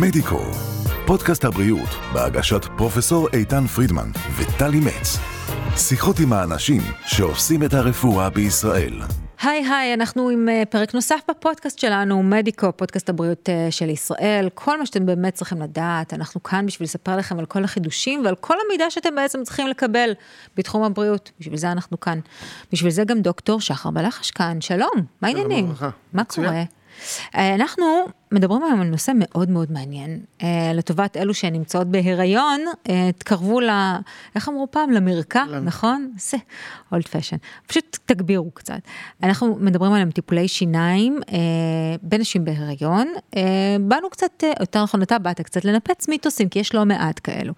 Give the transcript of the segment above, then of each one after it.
מדיקו, פודקאסט הבריאות בהגשת פרופסור איתן פרידמן וטלי מצ. שיחות עם האנשים שעושים את הרפואה בישראל. היי היי, אנחנו עם אה, פרק נוסף בפודקאסט שלנו, מדיקו, פודקאסט הבריאות אה, של ישראל. כל מה שאתם באמת צריכים לדעת, אנחנו כאן בשביל לספר לכם על כל החידושים ועל כל המידע שאתם בעצם צריכים לקבל בתחום הבריאות. בשביל זה אנחנו כאן. בשביל זה גם דוקטור שחר בלחש כאן, שלום, מה העניינים? מה קורה? אה, אנחנו מדברים היום על נושא מאוד מאוד מעניין, אה, לטובת אלו שנמצאות בהיריון, אה, תקרבו ל... איך אמרו פעם? למרקע, נכון? זה אולד פשן. פשוט תגבירו קצת. אנחנו מדברים עליהם טיפולי שיניים בנשים בהיריון. באנו קצת, יותר נכון, אתה באת קצת לנפץ מיתוסים, כי יש לא מעט כאלו.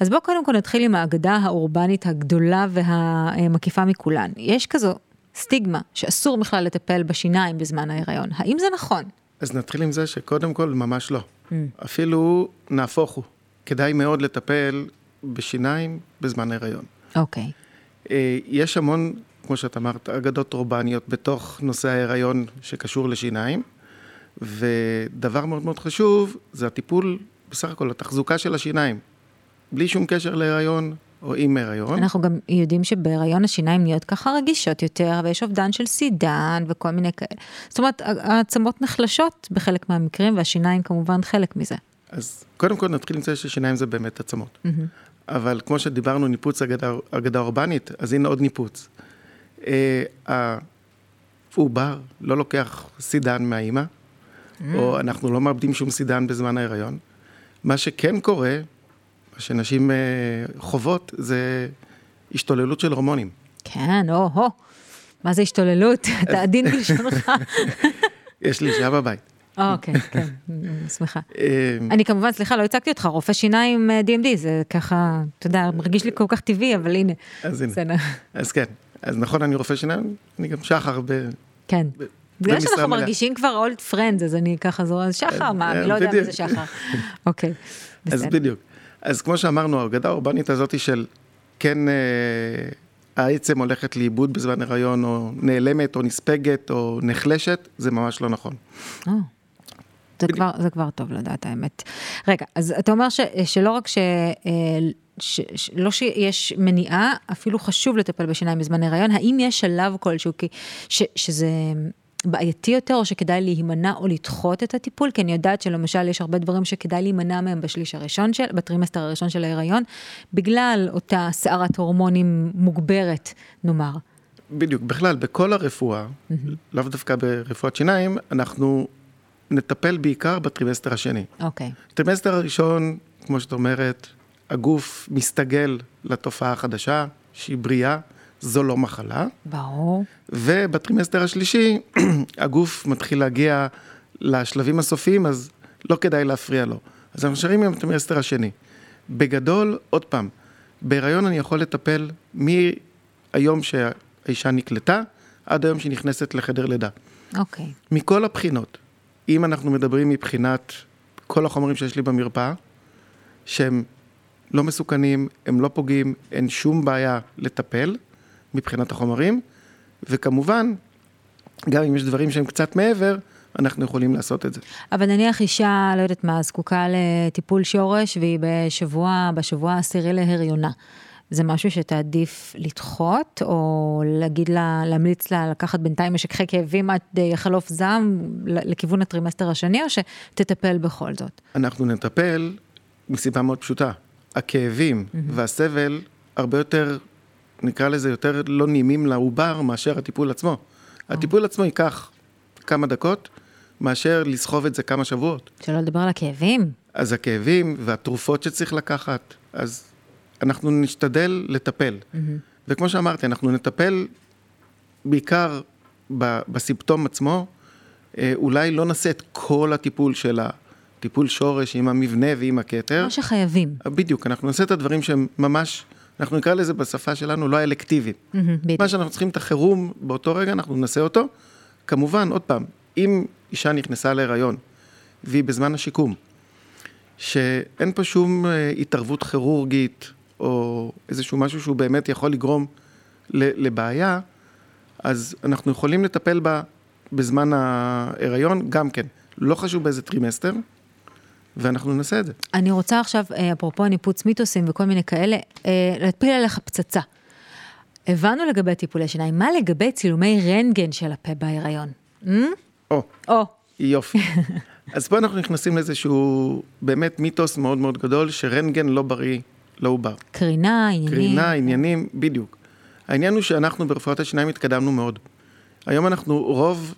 אז בואו קודם כל נתחיל עם האגדה האורבנית הגדולה והמקיפה מכולן. יש כזו סטיגמה שאסור בכלל לטפל בשיניים בזמן ההיריון. האם זה נכון? אז נתחיל עם זה שקודם כל ממש לא. Mm. אפילו נהפוך הוא. כדאי מאוד לטפל בשיניים בזמן ההיריון. אוקיי. Okay. אה, יש המון, כמו שאת אמרת, אגדות אורבניות בתוך נושא ההיריון שקשור לשיניים, ודבר מאוד מאוד חשוב זה הטיפול, בסך הכל התחזוקה של השיניים. בלי שום קשר להיריון, או עם הריון. אנחנו גם יודעים שבהריון השיניים נהיות ככה רגישות יותר, ויש אובדן של סידן וכל מיני כאלה. זאת אומרת, העצמות נחלשות בחלק מהמקרים, והשיניים כמובן חלק מזה. אז קודם כל נתחיל עם זה ששיניים זה באמת עצמות. Mm-hmm. אבל כמו שדיברנו, ניפוץ אגדה, אגדה אורבנית, אז הנה עוד ניפוץ. אה, העובר לא לוקח סידן מהאימא, mm-hmm. או אנחנו לא מאבדים שום סידן בזמן ההיריון. מה שכן קורה, שנשים אה, חוות זה השתוללות של הורמונים. כן, או-הו, מה זה השתוללות? אתה עדין בלשונך. יש לי אישה בבית. אוקיי, כן, שמחה. אה, אני כמובן, סליחה, לא הצגתי אותך, רופא שיניים DMD, אה, זה ככה, אתה יודע, מרגיש לי כל כך טבעי, אבל הנה. אז הנה. אז כן, אז נכון, אני רופא שיניים, אני גם שחר ב... כן. בגלל שאנחנו מרגישים כבר אולד פרנד, אז אני ככה זו, אז שחר, מה, אני לא יודעת מי זה שחר. אוקיי, בסדר. אז בדיוק. אז כמו שאמרנו, האגדה האורבנית הזאת של כן אה, העצם הולכת לאיבוד בזמן הריון, או נעלמת, או נספגת, או נחלשת, זה ממש לא נכון. Oh. זה כבר, זה כבר טוב לדעת האמת. רגע, אז אתה אומר ש, שלא רק ש... אה, ש, ש, לא שיש מניעה, אפילו חשוב לטפל בשיניים בזמן הריון, האם יש שלב כלשהו ש, שזה בעייתי יותר, או שכדאי להימנע או לדחות את הטיפול? כי אני יודעת שלמשל יש הרבה דברים שכדאי להימנע מהם בשליש הראשון של, בטרימסטר הראשון של ההיריון, בגלל אותה סערת הורמונים מוגברת, נאמר. בדיוק, בכלל, בכל הרפואה, mm-hmm. לאו דווקא ברפואת שיניים, אנחנו נטפל בעיקר בטרימסטר השני. אוקיי. Okay. טרימסטר הראשון, כמו שאת אומרת, הגוף מסתגל לתופעה החדשה, שהיא בריאה. זו לא מחלה. ברור. ובטרימסטר השלישי, הגוף מתחיל להגיע לשלבים הסופיים, אז לא כדאי להפריע לו. אז אנחנו נשארים עם הטרימסטר השני. בגדול, עוד פעם, בהיריון אני יכול לטפל מהיום שהאישה נקלטה, עד היום שהיא נכנסת לחדר לידה. אוקיי. Okay. מכל הבחינות, אם אנחנו מדברים מבחינת כל החומרים שיש לי במרפאה, שהם לא מסוכנים, הם לא פוגעים, אין שום בעיה לטפל, מבחינת החומרים, וכמובן, גם אם יש דברים שהם קצת מעבר, אנחנו יכולים לעשות את זה. אבל נניח אישה, לא יודעת מה, זקוקה לטיפול שורש והיא בשבוע, בשבוע העשירי להריונה. זה משהו שתעדיף לדחות, או להגיד לה, להמליץ לה לקחת בינתיים משככי כאבים עד יחלוף זעם לכיוון הטרימסטר השני, או שתטפל בכל זאת? אנחנו נטפל מסיבה מאוד פשוטה. הכאבים mm-hmm. והסבל הרבה יותר נקרא לזה יותר לא נעימים לעובר מאשר הטיפול עצמו. הטיפול עצמו ייקח כמה דקות, מאשר לסחוב את זה כמה שבועות. שלא לדבר על הכאבים. אז הכאבים והתרופות שצריך לקחת, אז אנחנו נשתדל לטפל. Mm-hmm. וכמו שאמרתי, אנחנו נטפל בעיקר בסימפטום עצמו, אה, אולי לא נעשה את כל הטיפול של הטיפול שורש עם המבנה ועם הכתר. מה שחייבים. בדיוק, אנחנו נעשה את הדברים שהם ממש אנחנו נקרא לזה בשפה שלנו לא האלקטיבי. Mm-hmm, מה שאנחנו צריכים את החירום באותו רגע, אנחנו נעשה אותו. כמובן, עוד פעם, אם אישה נכנסה להיריון, והיא בזמן השיקום, שאין פה שום אה, התערבות כירורגית, או איזשהו משהו שהוא באמת יכול לגרום לבעיה, אז אנחנו יכולים לטפל בה בזמן ההיריון, גם כן. לא חשוב באיזה טרימסטר, ואנחנו נעשה את זה. אני רוצה עכשיו, אה, אפרופו ניפוץ מיתוסים וכל מיני כאלה, אה, להפיל עליך פצצה. הבנו לגבי טיפולי שיניים, מה לגבי צילומי רנטגן של הפה בהיריון? Hmm? או, או, יופי. אז פה אנחנו נכנסים לאיזשהו באמת מיתוס מאוד מאוד גדול, שרנטגן לא בריא לעובר. קרינה, עניינים. קרינה, עניינים, בדיוק. העניין הוא שאנחנו ברפואת השיניים התקדמנו מאוד. היום אנחנו, רוב,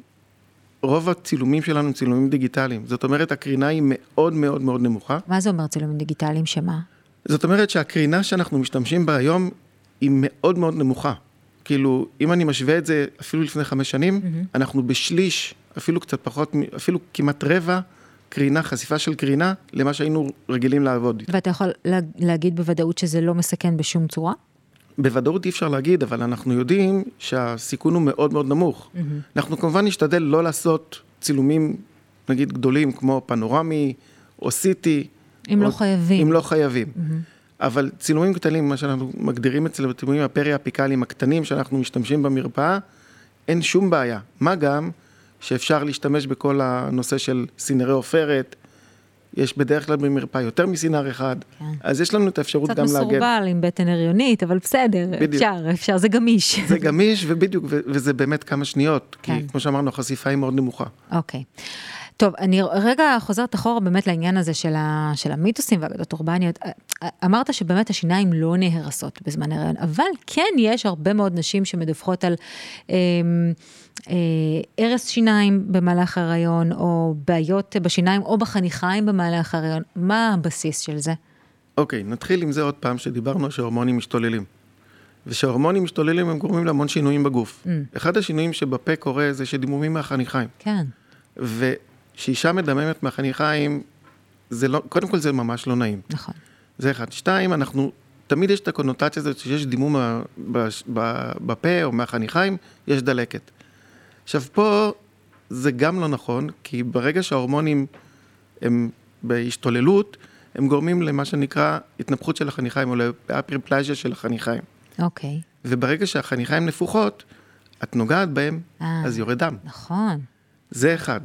רוב הצילומים שלנו הם צילומים דיגיטליים. זאת אומרת, הקרינה היא מאוד מאוד מאוד נמוכה. מה זה אומר צילומים דיגיטליים, שמה? זאת אומרת שהקרינה שאנחנו משתמשים בה היום היא מאוד מאוד נמוכה. כאילו, אם אני משווה את זה אפילו לפני חמש שנים, mm-hmm. אנחנו בשליש, אפילו קצת פחות, אפילו כמעט רבע קרינה, חשיפה של קרינה, למה שהיינו רגילים לעבוד איתה. ואתה יכול לה, להגיד בוודאות שזה לא מסכן בשום צורה? בוודאות אי אפשר להגיד, אבל אנחנו יודעים שהסיכון הוא מאוד מאוד נמוך. Mm-hmm. אנחנו כמובן נשתדל לא לעשות צילומים, נגיד, גדולים, כמו פנורמי או סיטי. אם או, לא חייבים. אם לא חייבים. Mm-hmm. אבל צילומים קטנים, מה שאנחנו מגדירים אצל הצילומים הפרי-אפיקליים הקטנים שאנחנו משתמשים במרפאה, אין שום בעיה. מה גם שאפשר להשתמש בכל הנושא של סינרי עופרת, יש בדרך כלל במרפאה יותר מסינר אחד, כן. אז יש לנו את האפשרות גם להגן. קצת מסורבל עם בטן הריונית, אבל בסדר, בדיוק. אפשר, אפשר, זה גמיש. זה גמיש, ובדיוק, וזה באמת כמה שניות, כן. כי כמו שאמרנו, החשיפה היא מאוד נמוכה. אוקיי. טוב, אני רגע חוזרת אחורה באמת לעניין הזה של, ה, של המיתוסים והאגדות אורבניות. אמרת שבאמת השיניים לא נהרסות בזמן הריון, אבל כן יש הרבה מאוד נשים שמדווחות על אה, אה, הרס שיניים במהלך הריון, או בעיות בשיניים או בחניכיים במהלך הריון. מה הבסיס של זה? אוקיי, נתחיל עם זה עוד פעם, שדיברנו שההורמונים משתוללים. ושההורמונים משתוללים הם גורמים להמון שינויים בגוף. Mm. אחד השינויים שבפה קורה זה שדימומים מהחניכיים. כן. ו... שאישה מדממת מהחניכיים, זה לא, קודם כל זה ממש לא נעים. נכון. זה אחד. שתיים, אנחנו, תמיד יש את הקונוטציה הזאת שיש דימום בפה או מהחניכיים, יש דלקת. עכשיו פה זה גם לא נכון, כי ברגע שההורמונים הם בהשתוללות, הם גורמים למה שנקרא התנפחות של החניכיים או לאפריפלזיה של החניכיים. אוקיי. וברגע שהחניכיים נפוחות, את נוגעת בהם, אה, אז יורד דם. נכון. זה אחד.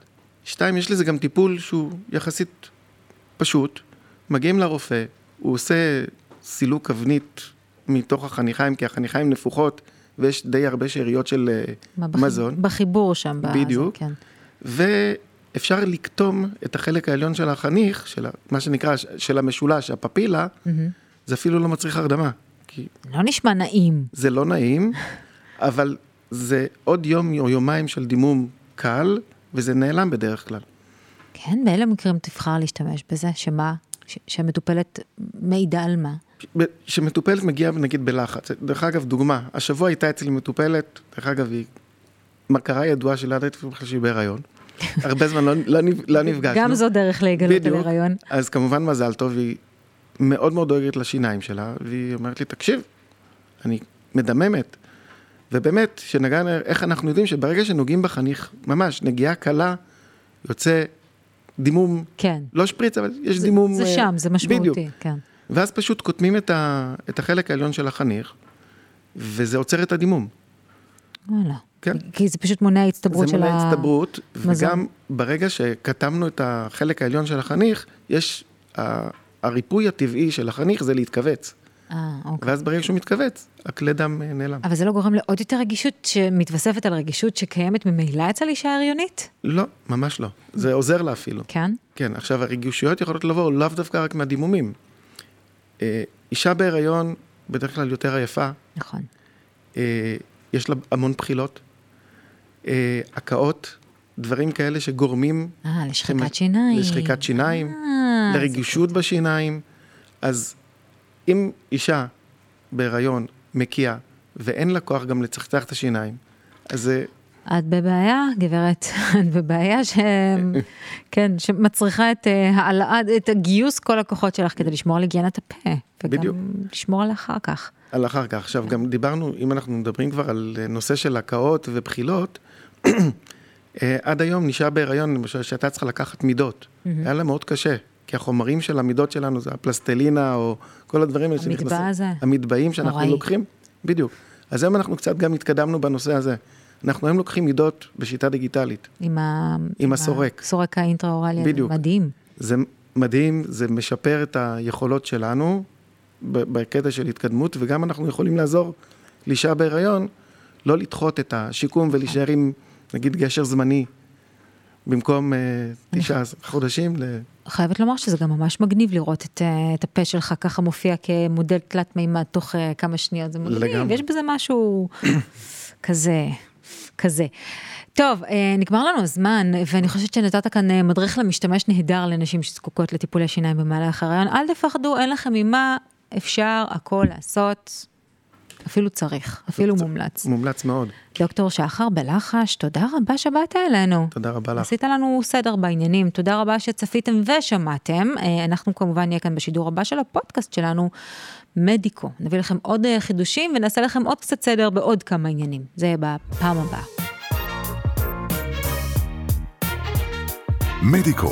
שתיים, יש לזה גם טיפול שהוא יחסית פשוט. מגיעים לרופא, הוא עושה סילוק אבנית מתוך החניכיים, כי החניכיים נפוחות, ויש די הרבה שאריות של אה, בח... מזון. בחיבור שם. בדיוק. בזה, כן. ואפשר לקטום את החלק העליון של החניך, של מה שנקרא, של המשולש, הפפילה, mm-hmm. זה אפילו לא מצריך הרדמה. כי... לא נשמע נעים. זה לא נעים, אבל זה עוד יום או יומיים של דימום קל, וזה נעלם בדרך כלל. כן, באילו מקרים תבחר להשתמש בזה? שמה? שמטופלת מעידה על מה? שמטופלת מגיעה נגיד בלחץ. דרך אגב, דוגמה, השבוע הייתה אצלי מטופלת, דרך אגב, היא מכרה ידועה של ידעתי בכלל שהיא בהיריון. הרבה זמן לא, לא, לא נפגשנו. גם זו דרך להיגלות על הריון. אז כמובן מזל טוב, היא מאוד מאוד דואגת לשיניים שלה, והיא אומרת לי, תקשיב, אני מדממת. ובאמת, שנגענו, איך אנחנו יודעים שברגע שנוגעים בחניך, ממש, נגיעה קלה, יוצא דימום, כן. לא שפריץ, אבל יש זה, דימום. זה uh, שם, זה משמעותי, בדיוק. כן. ואז פשוט קוטמים את, ה, את החלק העליון של החניך, וזה עוצר את הדימום. וואלה. כן. כי זה פשוט מונע הצטברות של המזון. זה מונע הצטברות, וגם ברגע שקטמנו את החלק העליון של החניך, יש, הריפוי הטבעי של החניך זה להתכווץ. אה, אוקיי. ואז ברגע שהוא מתכווץ, הכלי דם אה, נעלם. אבל זה לא גורם לעוד יותר רגישות שמתווספת על רגישות שקיימת ממילא אצל אישה הריונית? לא, ממש לא. זה עוזר לה אפילו. כן? כן, עכשיו הרגישויות יכולות לבוא לאו דווקא רק מהדימומים. אה, אישה בהיריון בדרך כלל יותר עייפה. נכון. אה, יש לה המון בחילות, אה, הקאות, דברים כאלה שגורמים... אה, לשחיקת שיניים. לשחיקת שיניים, אה, לרגישות בשיניים. אז אם אישה בהיריון מקיאה ואין לה כוח גם לצחצח את השיניים, אז. את בבעיה, גברת, את בבעיה ש... כן, שמצריכה את אה, העלאת, את הגיוס כל הכוחות שלך כדי לשמור על היגיינת הפה. בדיוק. וגם לשמור על אחר כך. על אחר כך. עכשיו, גם דיברנו, אם אנחנו מדברים כבר על אה, נושא של הקאות ובחילות, אה, עד היום נשאר בהיריון, למשל, שהייתה צריכה לקחת מידות. היה לה מאוד קשה. כי החומרים של המידות שלנו זה הפלסטלינה, או כל הדברים האלה שנכנסים. המטבע הזה. המטבעים שאנחנו נוראי. לוקחים, בדיוק. אז היום אנחנו קצת גם התקדמנו בנושא הזה. אנחנו היום לוקחים מידות בשיטה דיגיטלית. עם, ה... עם הסורק. הסורק האינטראורלי, בדיוק. מדהים. זה מדהים, זה משפר את היכולות שלנו בקטע של התקדמות, וגם אנחנו יכולים לעזור לאישה בהיריון לא לדחות את השיקום ולהישאר עם, נגיד, גשר זמני, במקום uh, תשעה חודשים. ל... חייבת לומר שזה גם ממש מגניב לראות את, uh, את הפה שלך ככה מופיע כמודל תלת מימד תוך uh, כמה שניות, זה מגניב, לגמרי. יש בזה משהו כזה, כזה. טוב, נגמר לנו הזמן, ואני חושבת שנתת כאן מדריך למשתמש נהדר לנשים שזקוקות לטיפולי שיניים במהלך הרעיון. אל תפחדו, אין לכם ממה, אפשר הכל לעשות. אפילו צריך, אפילו מומלץ. מומלץ מאוד. דוקטור שחר בלחש, תודה רבה שבאת אלינו. תודה רבה לך. עשית לנו סדר בעניינים, תודה רבה שצפיתם ושמעתם. אה, אנחנו כמובן נהיה כאן בשידור הבא של הפודקאסט שלנו, מדיקו. נביא לכם עוד אה, חידושים ונעשה לכם עוד קצת סדר בעוד כמה עניינים. זה יהיה בפעם הבאה. מדיקו,